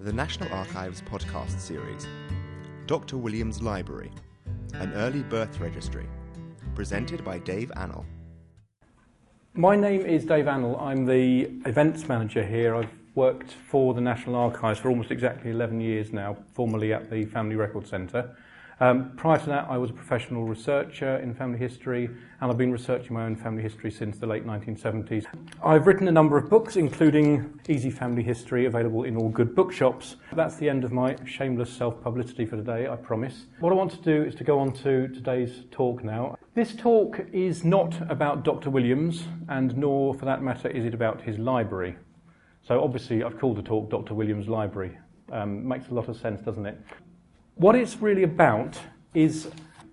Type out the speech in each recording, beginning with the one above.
the National Archives podcast series, Dr. Williams Library, an early birth registry, presented by Dave Annal. My name is Dave Annal. I'm the events manager here. I've worked for the National Archives for almost exactly 11 years now, formerly at the Family Record Centre. Um, prior to that, I was a professional researcher in family history, and I've been researching my own family history since the late 1970s. I've written a number of books, including Easy Family History, available in all good bookshops. That's the end of my shameless self publicity for today, I promise. What I want to do is to go on to today's talk now. This talk is not about Dr. Williams, and nor, for that matter, is it about his library. So, obviously, I've called the talk Dr. Williams Library. Um, makes a lot of sense, doesn't it? What it's really about is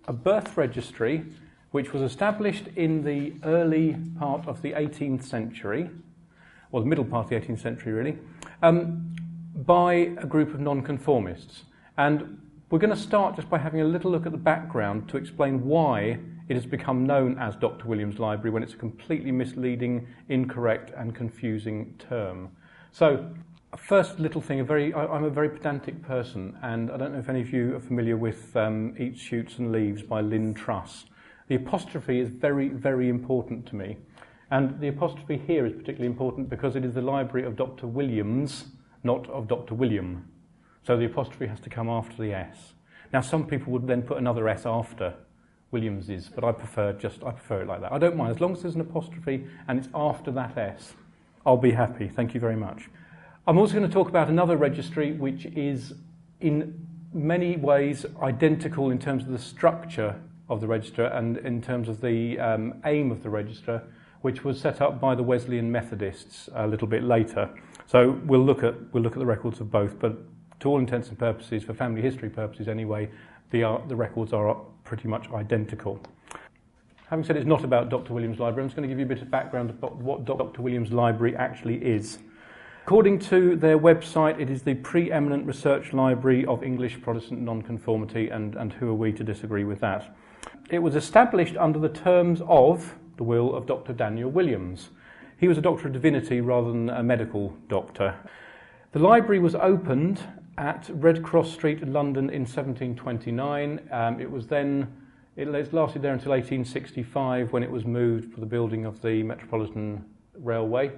a birth registry which was established in the early part of the 18th century, or the middle part of the 18th century, really, um, by a group of nonconformists. And we're going to start just by having a little look at the background to explain why it has become known as Dr. Williams Library when it's a completely misleading, incorrect, and confusing term. So, First little thing, a very, I, am a very pedantic person, and I don't know if any of you are familiar with um, Eats, Shoots and Leaves by Lynn Truss. The apostrophe is very, very important to me. And the apostrophe here is particularly important because it is the library of Dr. Williams, not of Dr. William. So the apostrophe has to come after the S. Now, some people would then put another S after Williams's, but I prefer just I prefer it like that. I don't mind as long as there's an apostrophe and it's after that S. I'll be happy. Thank you very much. I'm also going to talk about another registry which is in many ways identical in terms of the structure of the register and in terms of the um, aim of the register, which was set up by the Wesleyan Methodists a little bit later. So we'll look at, we'll look at the records of both, but to all intents and purposes, for family history purposes anyway, the, uh, the records are pretty much identical. Having said it's not about Dr. Williams' Library, I'm just going to give you a bit of background about what Dr. Williams' Library actually is. According to their website, it is the preeminent research library of English Protestant nonconformity, and, and who are we to disagree with that? It was established under the terms of the will of Dr. Daniel Williams. He was a doctor of divinity rather than a medical doctor. The library was opened at Red Cross Street in London in 1729. Um, it was then it lasted there until 1865 when it was moved for the building of the Metropolitan Railway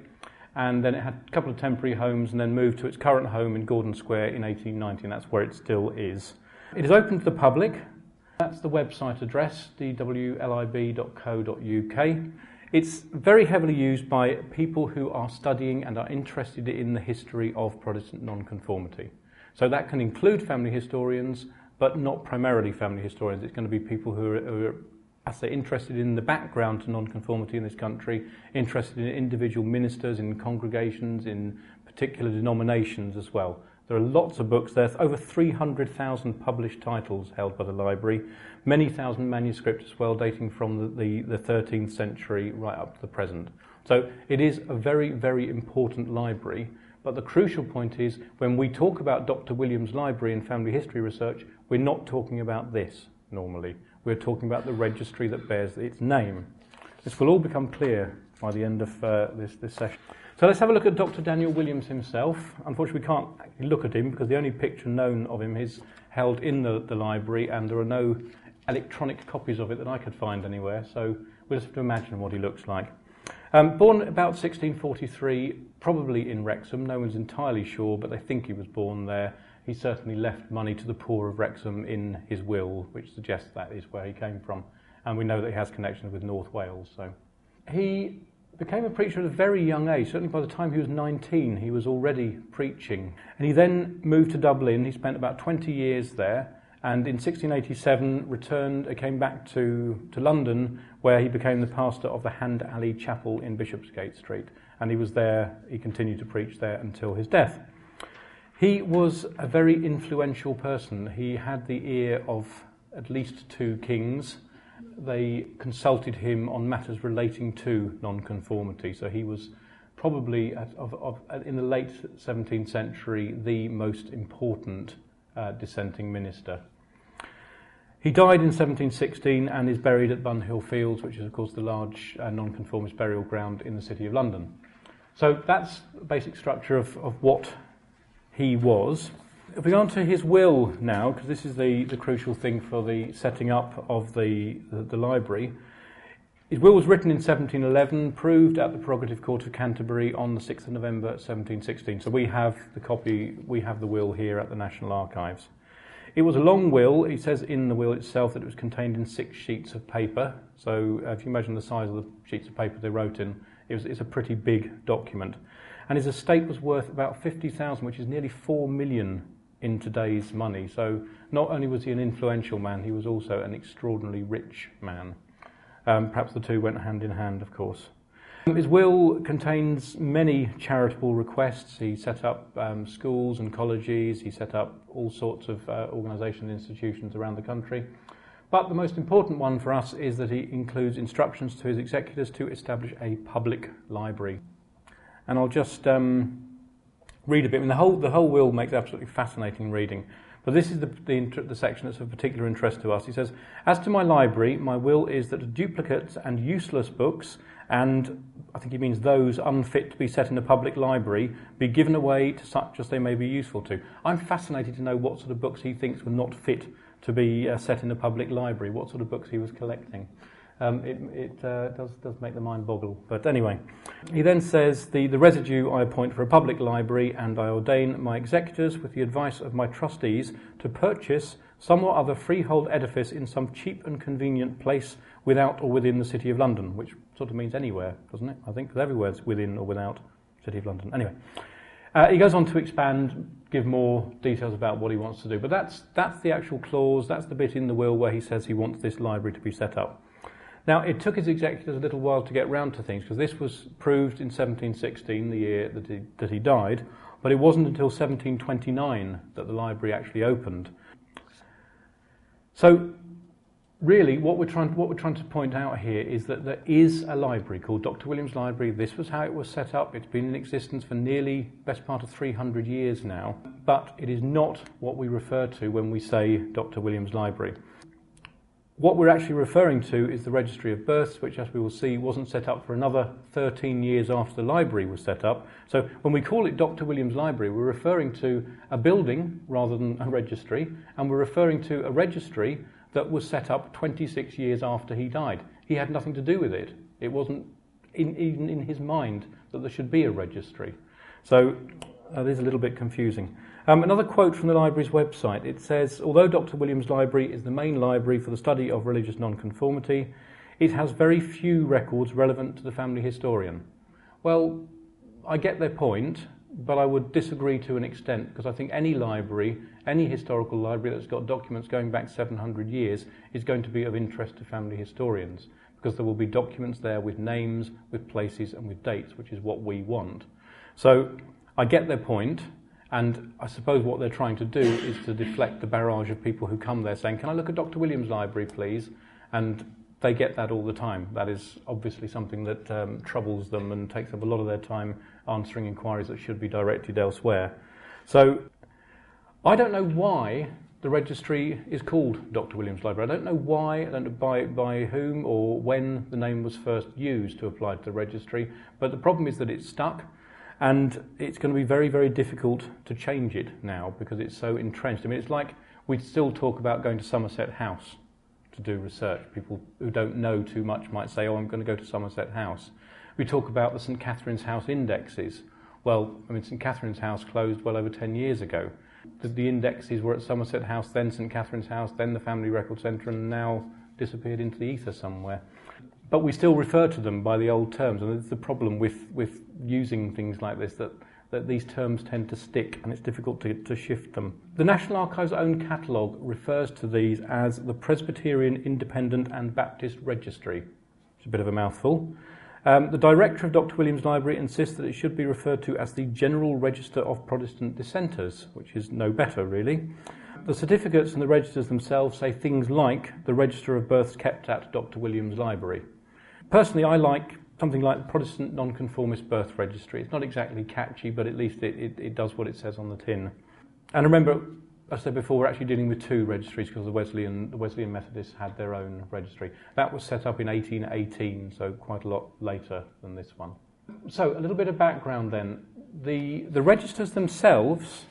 and then it had a couple of temporary homes and then moved to its current home in Gordon Square in 1890, and that's where it still is. It is open to the public. That's the website address, dwlib.co.uk. It's very heavily used by people who are studying and are interested in the history of Protestant nonconformity. So that can include family historians, but not primarily family historians. It's going to be people who are, who are they're interested in the background to nonconformity in this country, interested in individual ministers, in congregations, in particular denominations as well. There are lots of books. There's over 300,000 published titles held by the library, many thousand manuscripts as well, dating from the, the, the 13th century right up to the present. So it is a very, very important library. But the crucial point is when we talk about Dr. Williams' library and family history research, we're not talking about this normally we're talking about the registry that bears its name. This will all become clear by the end of uh, this, this session. So let's have a look at Dr. Daniel Williams himself. Unfortunately, we can't look at him because the only picture known of him is held in the, the library and there are no electronic copies of it that I could find anywhere. So we'll just have to imagine what he looks like. Um, born about 1643, probably in Wrexham. No one's entirely sure, but they think he was born there he certainly left money to the poor of Wrexham in his will, which suggests that is where he came from. And we know that he has connections with North Wales. So he became a preacher at a very young age. Certainly by the time he was 19, he was already preaching. And he then moved to Dublin. He spent about 20 years there. And in 1687 returned, uh, came back to, to London, where he became the pastor of the Hand Alley Chapel in Bishopsgate Street. And he was there, he continued to preach there until his death. He was a very influential person. He had the ear of at least two kings. They consulted him on matters relating to nonconformity. So he was probably, of, of, in the late 17th century, the most important uh, dissenting minister. He died in 1716 and is buried at Bunhill Fields, which is, of course, the large uh, nonconformist burial ground in the City of London. So that's the basic structure of, of what he was. If we go on to his will now, because this is the, the crucial thing for the setting up of the, the, the library. His will was written in 1711, proved at the Prerogative Court of Canterbury on the 6th of November 1716. So we have the copy, we have the will here at the National Archives. It was a long will. He says in the will itself that it was contained in six sheets of paper. So uh, if you imagine the size of the sheets of paper they wrote in, it was, it's a pretty big document. And his estate was worth about 50,000, which is nearly 4 million in today's money. So not only was he an influential man, he was also an extraordinarily rich man. Um, perhaps the two went hand in hand, of course. His will contains many charitable requests. He set up um, schools and colleges, he set up all sorts of uh, organisations and institutions around the country. But the most important one for us is that he includes instructions to his executors to establish a public library. And I'll just um, read a bit. I mean, the whole, the whole will makes absolutely fascinating reading. But this is the, the, the, section that's of particular interest to us. He says, As to my library, my will is that duplicates and useless books, and I think he means those unfit to be set in a public library, be given away to such as they may be useful to. I'm fascinated to know what sort of books he thinks were not fit to be uh, set in a public library, what sort of books he was collecting um, it, it uh, does, does make the mind boggle. But anyway, he then says, the, the residue I appoint for a public library, and I ordain my executors, with the advice of my trustees, to purchase some or other freehold edifice in some cheap and convenient place without or within the City of London, which sort of means anywhere, doesn't it? I think, because everywhere's within or without City of London. Anyway. Uh, he goes on to expand, give more details about what he wants to do. But that's, that's the actual clause, that's the bit in the will where he says he wants this library to be set up. Now, it took his executors a little while to get round to things because this was proved in 1716, the year that he, that he died, but it wasn't until 1729 that the library actually opened. So, really, what we're, trying, what we're trying to point out here is that there is a library called Dr. Williams Library. This was how it was set up. It's been in existence for nearly best part of 300 years now, but it is not what we refer to when we say Dr. Williams Library. What we're actually referring to is the Registry of Births, which, as we will see, wasn't set up for another 13 years after the library was set up. So when we call it Dr. Williams Library, we're referring to a building rather than a registry, and we're referring to a registry that was set up 26 years after he died. He had nothing to do with it. It wasn't in, even in his mind that there should be a registry. So uh, is a little bit confusing. Um, another quote from the library's website it says, Although Dr. Williams' library is the main library for the study of religious nonconformity, it has very few records relevant to the family historian. Well, I get their point, but I would disagree to an extent because I think any library, any historical library that's got documents going back 700 years is going to be of interest to family historians because there will be documents there with names, with places, and with dates, which is what we want. So I get their point, and I suppose what they're trying to do is to deflect the barrage of people who come there saying, Can I look at Dr. Williams' library, please? And they get that all the time. That is obviously something that um, troubles them and takes up a lot of their time answering inquiries that should be directed elsewhere. So I don't know why the registry is called Dr. Williams Library. I don't know why, I don't know by, by whom or when the name was first used to apply to the registry, but the problem is that it's stuck. And it's going to be very, very difficult to change it now because it's so entrenched. I mean, it's like we'd still talk about going to Somerset House to do research. People who don't know too much might say, oh, I'm going to go to Somerset House. We talk about the St Catherine's House indexes. Well, I mean, St Catherine's House closed well over 10 years ago. The, the indexes were at Somerset House, then St Catherine's House, then the Family Record Centre, and now disappeared into the ether somewhere. But we still refer to them by the old terms, and it's the problem with, with using things like this that, that these terms tend to stick and it's difficult to, to shift them. The National Archives' own catalogue refers to these as the Presbyterian Independent and Baptist Registry. It's a bit of a mouthful. Um, the director of Dr. Williams' Library insists that it should be referred to as the General Register of Protestant Dissenters, which is no better, really. The certificates and the registers themselves say things like the Register of Births kept at Dr. Williams' Library. Personally, I like something like the Protestant Nonconformist Birth Registry. It's not exactly catchy, but at least it, it, it does what it says on the tin. And remember, as I said before, we're actually dealing with two registries because the Wesleyan, the Wesleyan Methodists had their own registry. That was set up in 1818, so quite a lot later than this one. So, a little bit of background then. The, the registers themselves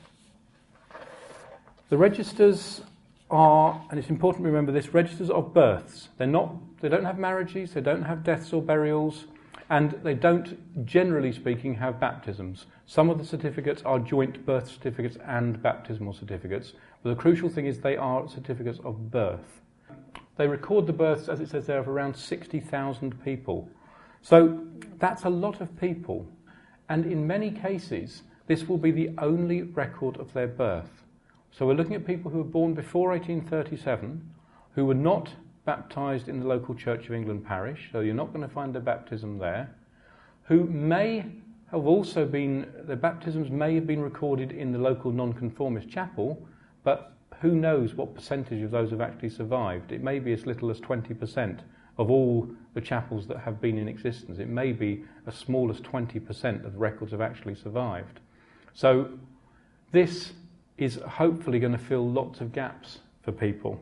The registers are, and it's important to remember this, registers of births. They're not, they don't have marriages, they don't have deaths or burials, and they don't, generally speaking, have baptisms. Some of the certificates are joint birth certificates and baptismal certificates, but the crucial thing is they are certificates of birth. They record the births, as it says there, of around 60,000 people. So that's a lot of people, and in many cases, this will be the only record of their birth. So we're looking at people who were born before 1837, who were not baptized in the local Church of England parish, so you're not going to find their baptism there, who may have also been, their baptisms may have been recorded in the local nonconformist chapel, but who knows what percentage of those have actually survived? It may be as little as 20% of all the chapels that have been in existence. It may be as small as 20% of records have actually survived. So this is hopefully going to fill lots of gaps for people.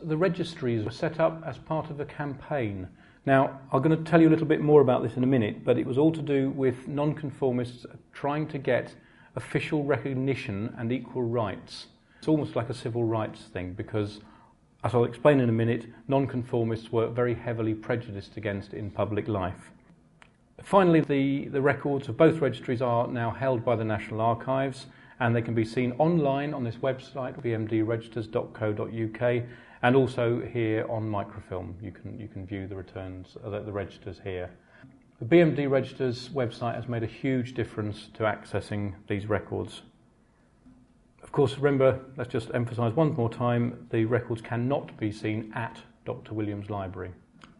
The registries were set up as part of a campaign. Now, I'm going to tell you a little bit more about this in a minute, but it was all to do with nonconformists trying to get official recognition and equal rights. It's almost like a civil rights thing because, as I'll explain in a minute, nonconformists were very heavily prejudiced against in public life. Finally, the, the records of both registries are now held by the National Archives and they can be seen online on this website, bmdregisters.co.uk, and also here on microfilm. You can, you can view the returns, uh, the registers here. The BMD Registers website has made a huge difference to accessing these records. Of course, remember, let's just emphasise one more time the records cannot be seen at Dr. Williams' library.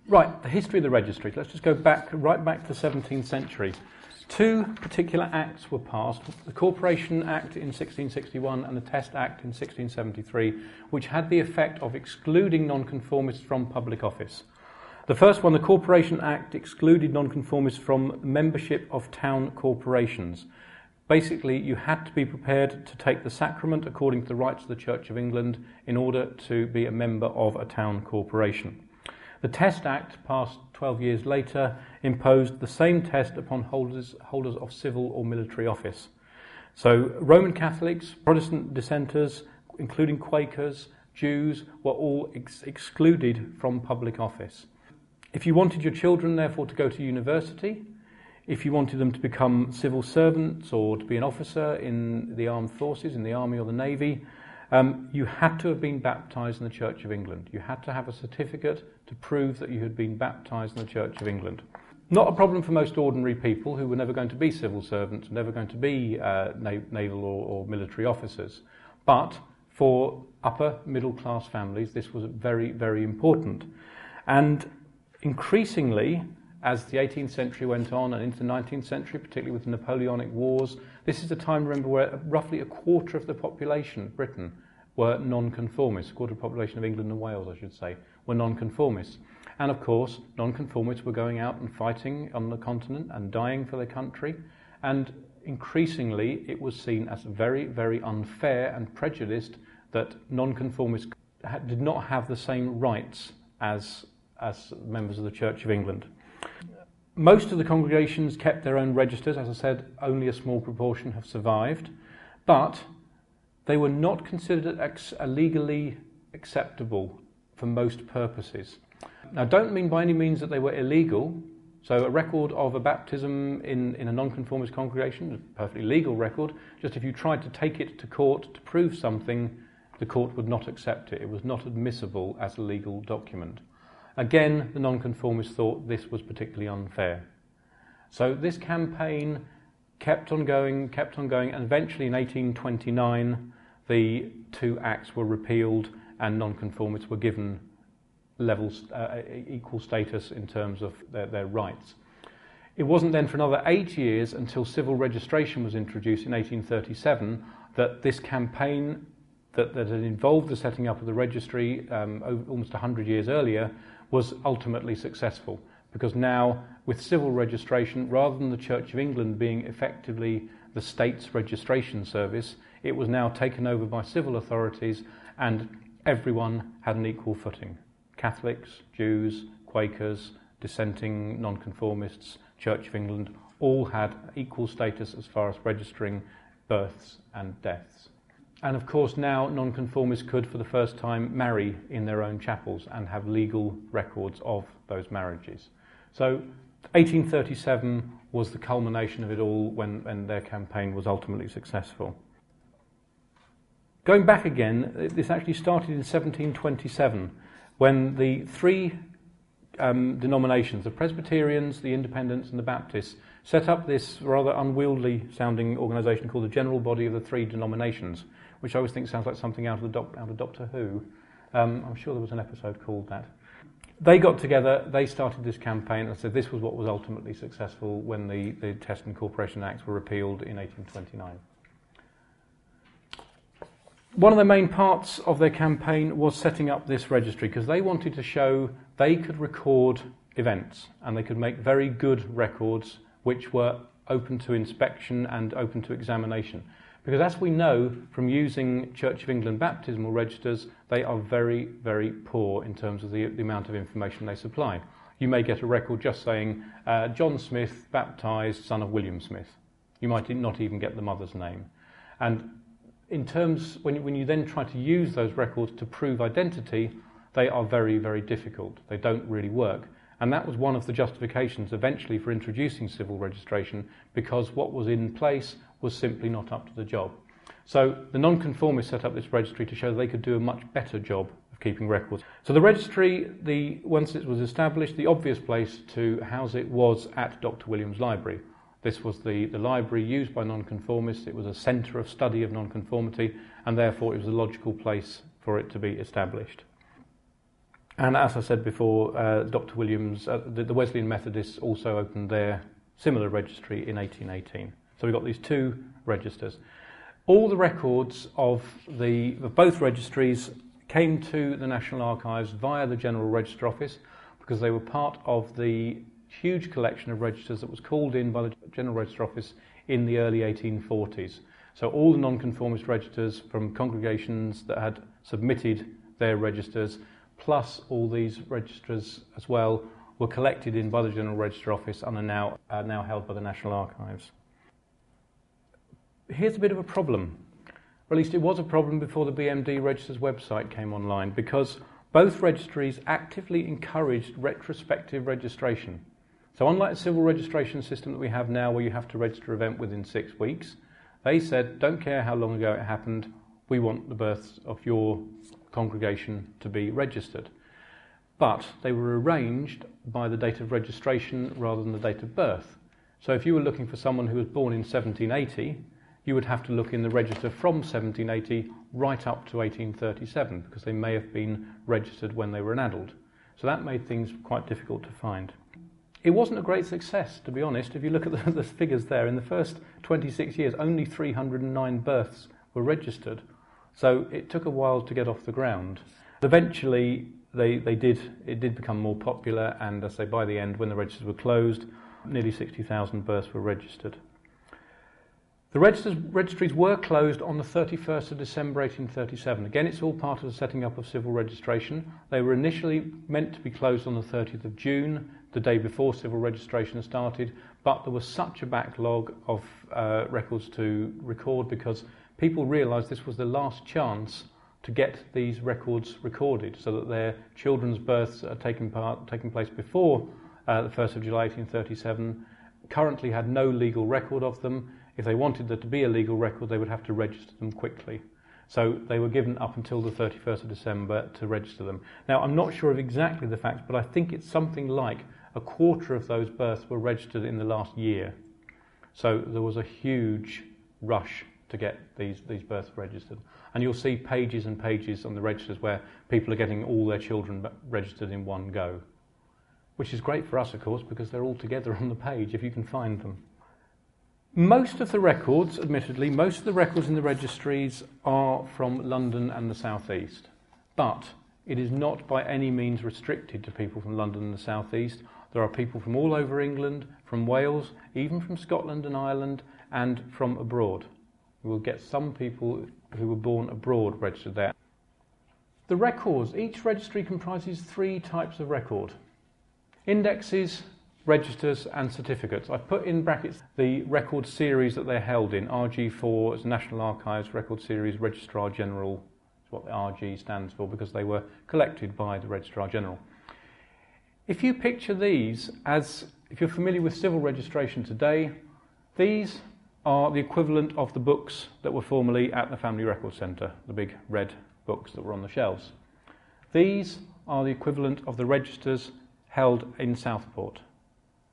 Right, the history of the registry. Let's just go back, right back to the 17th century. Two particular acts were passed the Corporation Act in 1661 and the Test Act in 1673, which had the effect of excluding nonconformists from public office. The first one, the Corporation Act, excluded nonconformists from membership of town corporations. Basically, you had to be prepared to take the sacrament according to the rites of the Church of England in order to be a member of a town corporation. The Test Act, passed 12 years later, imposed the same test upon holders, holders of civil or military office. So, Roman Catholics, Protestant dissenters, including Quakers, Jews, were all ex- excluded from public office. If you wanted your children, therefore, to go to university, if you wanted them to become civil servants or to be an officer in the armed forces, in the army or the navy, um, you had to have been baptized in the Church of England. You had to have a certificate to prove that you had been baptized in the Church of England. Not a problem for most ordinary people who were never going to be civil servants, never going to be uh, na- naval or, or military officers. But for upper middle class families, this was very, very important. And increasingly, as the 18th century went on and into the 19th century, particularly with the Napoleonic Wars, this is a time, remember, where roughly a quarter of the population of Britain were nonconformists, a quarter of the population of England and Wales, I should say, were nonconformists. And of course, nonconformists were going out and fighting on the continent and dying for their country. And increasingly, it was seen as very, very unfair and prejudiced that nonconformists did not have the same rights as, as members of the Church of England. Most of the congregations kept their own registers. As I said, only a small proportion have survived. But they were not considered ex- legally acceptable for most purposes. Now, don't mean by any means that they were illegal. So, a record of a baptism in, in a nonconformist congregation, a perfectly legal record, just if you tried to take it to court to prove something, the court would not accept it. It was not admissible as a legal document. Again, the nonconformists thought this was particularly unfair. So, this campaign kept on going, kept on going, and eventually in 1829, the two acts were repealed and nonconformists were given levels, uh, equal status in terms of their, their rights. It wasn't then for another eight years until civil registration was introduced in 1837 that this campaign that, that had involved the setting up of the registry um, over, almost 100 years earlier was ultimately successful because now, with civil registration, rather than the Church of England being effectively the state's registration service, it was now taken over by civil authorities and everyone had an equal footing. Catholics, Jews, Quakers, dissenting nonconformists, Church of England, all had equal status as far as registering births and deaths. And of course, now nonconformists could, for the first time, marry in their own chapels and have legal records of those marriages. So, 1837 was the culmination of it all when, when their campaign was ultimately successful. Going back again, this actually started in 1727 when the three um, denominations, the Presbyterians, the Independents, and the Baptists, set up this rather unwieldy sounding organisation called the General Body of the Three Denominations, which I always think sounds like something out of, the out of Doctor Who. Um, I'm sure there was an episode called that. They got together, they started this campaign, and said this was what was ultimately successful when the, the Test and Corporation Acts were repealed in 1829. One of the main parts of their campaign was setting up this registry because they wanted to show they could record events and they could make very good records which were open to inspection and open to examination. Because as we know from using Church of England baptismal registers, they are very, very poor in terms of the, the amount of information they supply. You may get a record just saying uh, John Smith, baptized son of William Smith. You might not even get the mother's name. And in terms, when, when you then try to use those records to prove identity, they are very, very difficult. They don't really work. And that was one of the justifications eventually for introducing civil registration because what was in place was simply not up to the job. So the nonconformists set up this registry to show they could do a much better job of keeping records. So the registry, the, once it was established, the obvious place to house it was at Dr. Williams' library. This was the, the library used by nonconformists. It was a centre of study of nonconformity, and therefore it was a logical place for it to be established. And as I said before, uh, Dr. Williams, uh, the, the Wesleyan Methodists also opened their similar registry in 1818. So we've got these two registers. All the records of, the, of both registries came to the National Archives via the General Register Office because they were part of the huge collection of registers that was called in by the General Register Office in the early 1840s. So all the nonconformist registers from congregations that had submitted their registers, plus all these registers as well, were collected in by the General Register Office and are now, are now held by the National Archives here's a bit of a problem. Or at least it was a problem before the BMD Registers website came online because both registries actively encouraged retrospective registration. So, unlike the civil registration system that we have now, where you have to register an event within six weeks, they said, don't care how long ago it happened, we want the births of your congregation to be registered. But they were arranged by the date of registration rather than the date of birth. So, if you were looking for someone who was born in 1780, you would have to look in the register from 1780 right up to 1837 because they may have been registered when they were an adult. So that made things quite difficult to find. It wasn't a great success, to be honest. If you look at the, the figures there, in the first 26 years, only 309 births were registered. So it took a while to get off the ground. Eventually, they, they did, it did become more popular, and as I say, by the end, when the registers were closed, nearly 60,000 births were registered. The registers, registries were closed on the 31st of December 1837. Again, it's all part of the setting up of civil registration. They were initially meant to be closed on the 30th of June, the day before civil registration started, but there was such a backlog of uh, records to record because people realised this was the last chance to get these records recorded so that their children's births are taking, part, taking place before uh, the 1st of July 1837 currently had no legal record of them if they wanted there to be a legal record, they would have to register them quickly. So they were given up until the 31st of December to register them. Now, I'm not sure of exactly the facts, but I think it's something like a quarter of those births were registered in the last year. So there was a huge rush to get these, these births registered. And you'll see pages and pages on the registers where people are getting all their children registered in one go. Which is great for us, of course, because they're all together on the page if you can find them. Most of the records, admittedly, most of the records in the registries are from London and the South East. But it is not by any means restricted to people from London and the South East. There are people from all over England, from Wales, even from Scotland and Ireland, and from abroad. We will get some people who were born abroad registered there. The records, each registry comprises three types of record indexes, registers and certificates. I've put in brackets the record series that they're held in. RG4 is National Archives Record Series Registrar General, is what the RG stands for because they were collected by the Registrar General. If you picture these as, if you're familiar with civil registration today, these are the equivalent of the books that were formerly at the Family Record Centre, the big red books that were on the shelves. These are the equivalent of the registers held in Southport,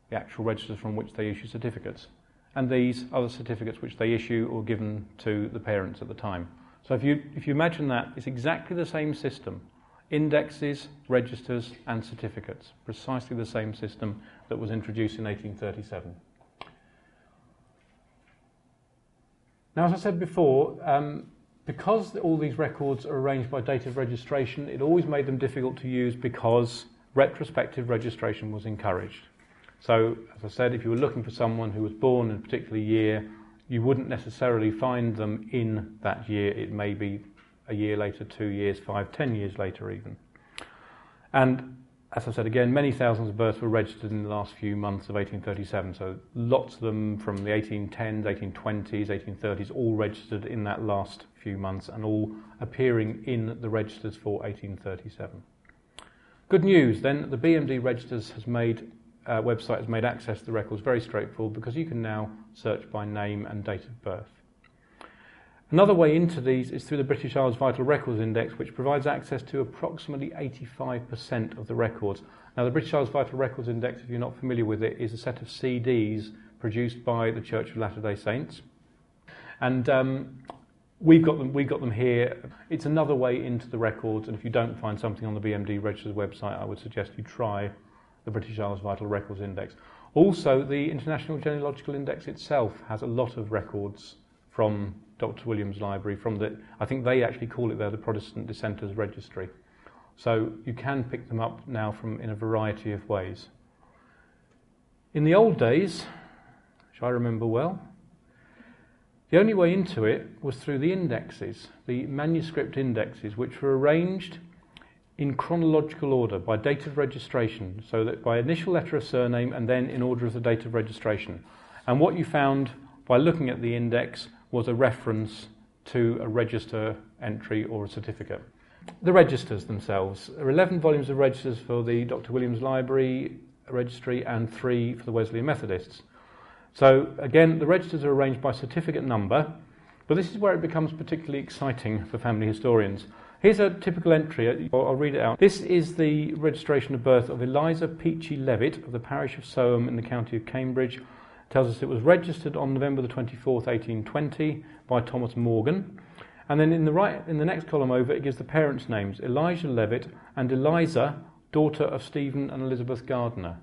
the actual registers from which they issue certificates. And these are the certificates which they issue or given to the parents at the time. So if you, if you imagine that, it's exactly the same system indexes, registers, and certificates. Precisely the same system that was introduced in 1837. Now, as I said before, um, because all these records are arranged by date of registration, it always made them difficult to use because retrospective registration was encouraged. So, as I said, if you were looking for someone who was born in a particular year, you wouldn't necessarily find them in that year. It may be a year later, two years, five, ten years later, even. And as I said again, many thousands of births were registered in the last few months of 1837. So lots of them from the 1810s, 1820s, 1830s, all registered in that last few months and all appearing in the registers for 1837. Good news then, the BMD registers has made uh, website has made access to the records very straightforward because you can now search by name and date of birth. Another way into these is through the British Isles Vital Records Index, which provides access to approximately 85% of the records. Now, the British Isles Vital Records Index, if you're not familiar with it, is a set of CDs produced by the Church of Latter day Saints. And um, we've, got them, we've got them here. It's another way into the records, and if you don't find something on the BMD Register's website, I would suggest you try the British Isles Vital Records Index. Also, the International Genealogical Index itself has a lot of records from Dr. Williams' library from the, I think they actually call it there the Protestant Dissenters Registry. So you can pick them up now from in a variety of ways. In the old days, which I remember well, the only way into it was through the indexes, the manuscript indexes, which were arranged in chronological order by date of registration, so that by initial letter of surname and then in order of the date of registration. And what you found by looking at the index was a reference to a register entry or a certificate. The registers themselves. There are 11 volumes of registers for the Dr. Williams Library Registry and three for the Wesleyan Methodists. So, again, the registers are arranged by certificate number, but this is where it becomes particularly exciting for family historians. Here's a typical entry, I'll read it out. This is the registration of birth of Eliza Peachy Levitt of the parish of Soham in the county of Cambridge tells us it was registered on November the 24th, 1820 by Thomas Morgan. And then in the right in the next column over it gives the parents' names, Elijah Levitt and Eliza, daughter of Stephen and Elizabeth Gardner.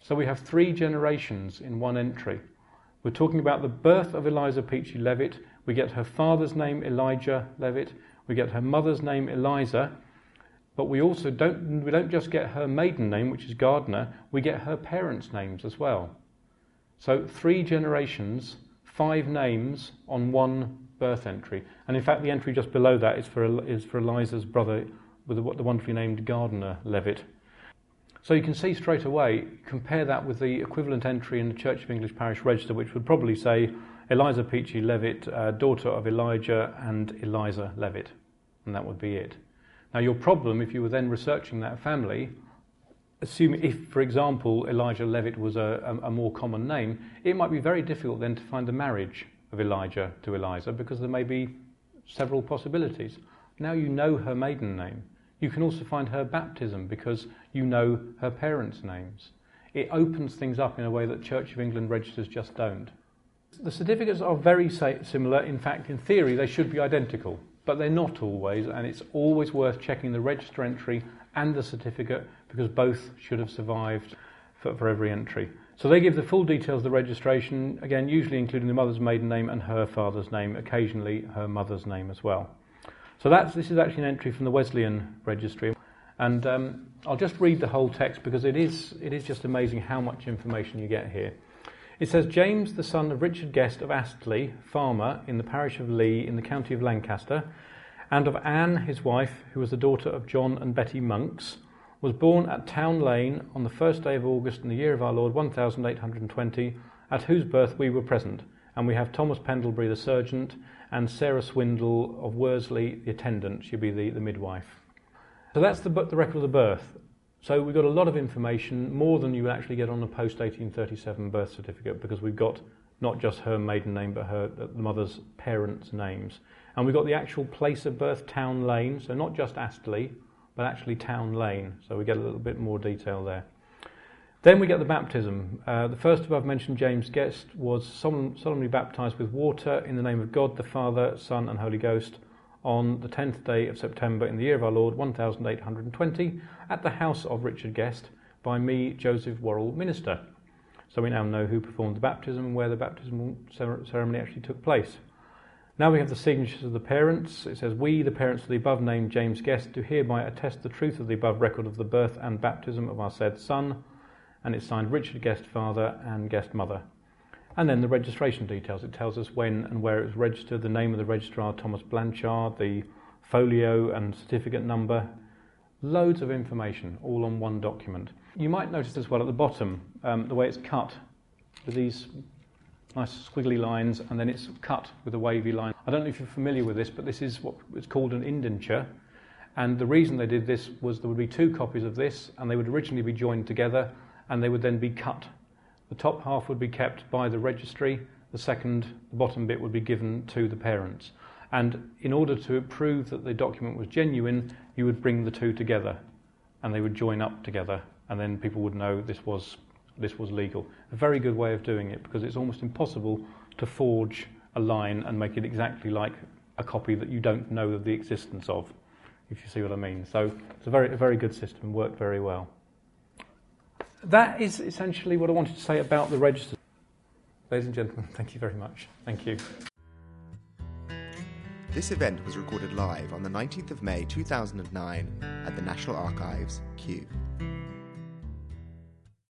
So we have three generations in one entry. We're talking about the birth of Eliza Peachy Levitt. We get her father's name, Elijah Levitt. We get her mother's name, Eliza. But we also don't, we don't just get her maiden name, which is Gardner, we get her parents' names as well. So three generations, five names on one birth entry. And in fact, the entry just below that is for, is for Eliza's brother with the, the wonderfully named Gardner Levitt. So you can see straight away, compare that with the equivalent entry in the Church of English Parish Register, which would probably say Eliza Peachy Levitt, uh, daughter of Elijah and Eliza Levitt. And that would be it. Now, your problem, if you were then researching that family, assuming if, for example, Elijah Levitt was a, a, a, more common name, it might be very difficult then to find the marriage of Elijah to Eliza because there may be several possibilities. Now you know her maiden name. You can also find her baptism because you know her parents' names. It opens things up in a way that Church of England registers just don't. The certificates are very similar. In fact, in theory, they should be identical, but they're not always, and it's always worth checking the register entry and the certificate because both should have survived for, for every entry. So they give the full details of the registration, again, usually including the mother's maiden name and her father's name, occasionally her mother's name as well. So that's, this is actually an entry from the Wesleyan registry. And um, I'll just read the whole text because it is, it is just amazing how much information you get here. It says James, the son of Richard Guest of Astley, farmer in the parish of Leigh in the county of Lancaster, and of Anne, his wife, who was the daughter of John and Betty Monks, was born at Town Lane on the first day of August in the year of our Lord 1820, at whose birth we were present. And we have Thomas Pendlebury, the surgeon, and Sarah Swindle of Worsley, the attendant. She'll be the, the midwife. So that's the, the record of the birth. So we've got a lot of information, more than you would actually get on a post 1837 birth certificate, because we've got not just her maiden name, but her the mother's parents' names. And we've got the actual place of birth, Town Lane, so not just Astley, but actually Town Lane. So we get a little bit more detail there. Then we get the baptism. Uh, the first above mentioned James Guest was solemnly baptized with water in the name of God the Father, Son, and Holy Ghost on the 10th day of September in the year of our Lord 1820 at the house of Richard Guest by me, Joseph Worrell, minister. So we now know who performed the baptism and where the baptismal ceremony actually took place. Now we have the signatures of the parents. It says, We, the parents of the above named James Guest, do hereby attest the truth of the above record of the birth and baptism of our said son. And it's signed Richard Guest, father, and Guest, mother. And then the registration details. It tells us when and where it was registered, the name of the registrar, Thomas Blanchard, the folio and certificate number. Loads of information, all on one document. You might notice as well at the bottom um, the way it's cut with these nice squiggly lines, and then it's cut with a wavy line. I don't know if you're familiar with this, but this is what is called an indenture. And the reason they did this was there would be two copies of this, and they would originally be joined together, and they would then be cut. The top half would be kept by the registry, the second, the bottom bit would be given to the parents. And in order to prove that the document was genuine, you would bring the two together, and they would join up together, and then people would know this was this was legal. A very good way of doing it because it's almost impossible to forge a line and make it exactly like a copy that you don't know of the existence of, if you see what I mean. So it's a very, a very good system, worked very well. That is essentially what I wanted to say about the register. Ladies and gentlemen, thank you very much. Thank you. This event was recorded live on the 19th of May 2009 at the National Archives, Kew.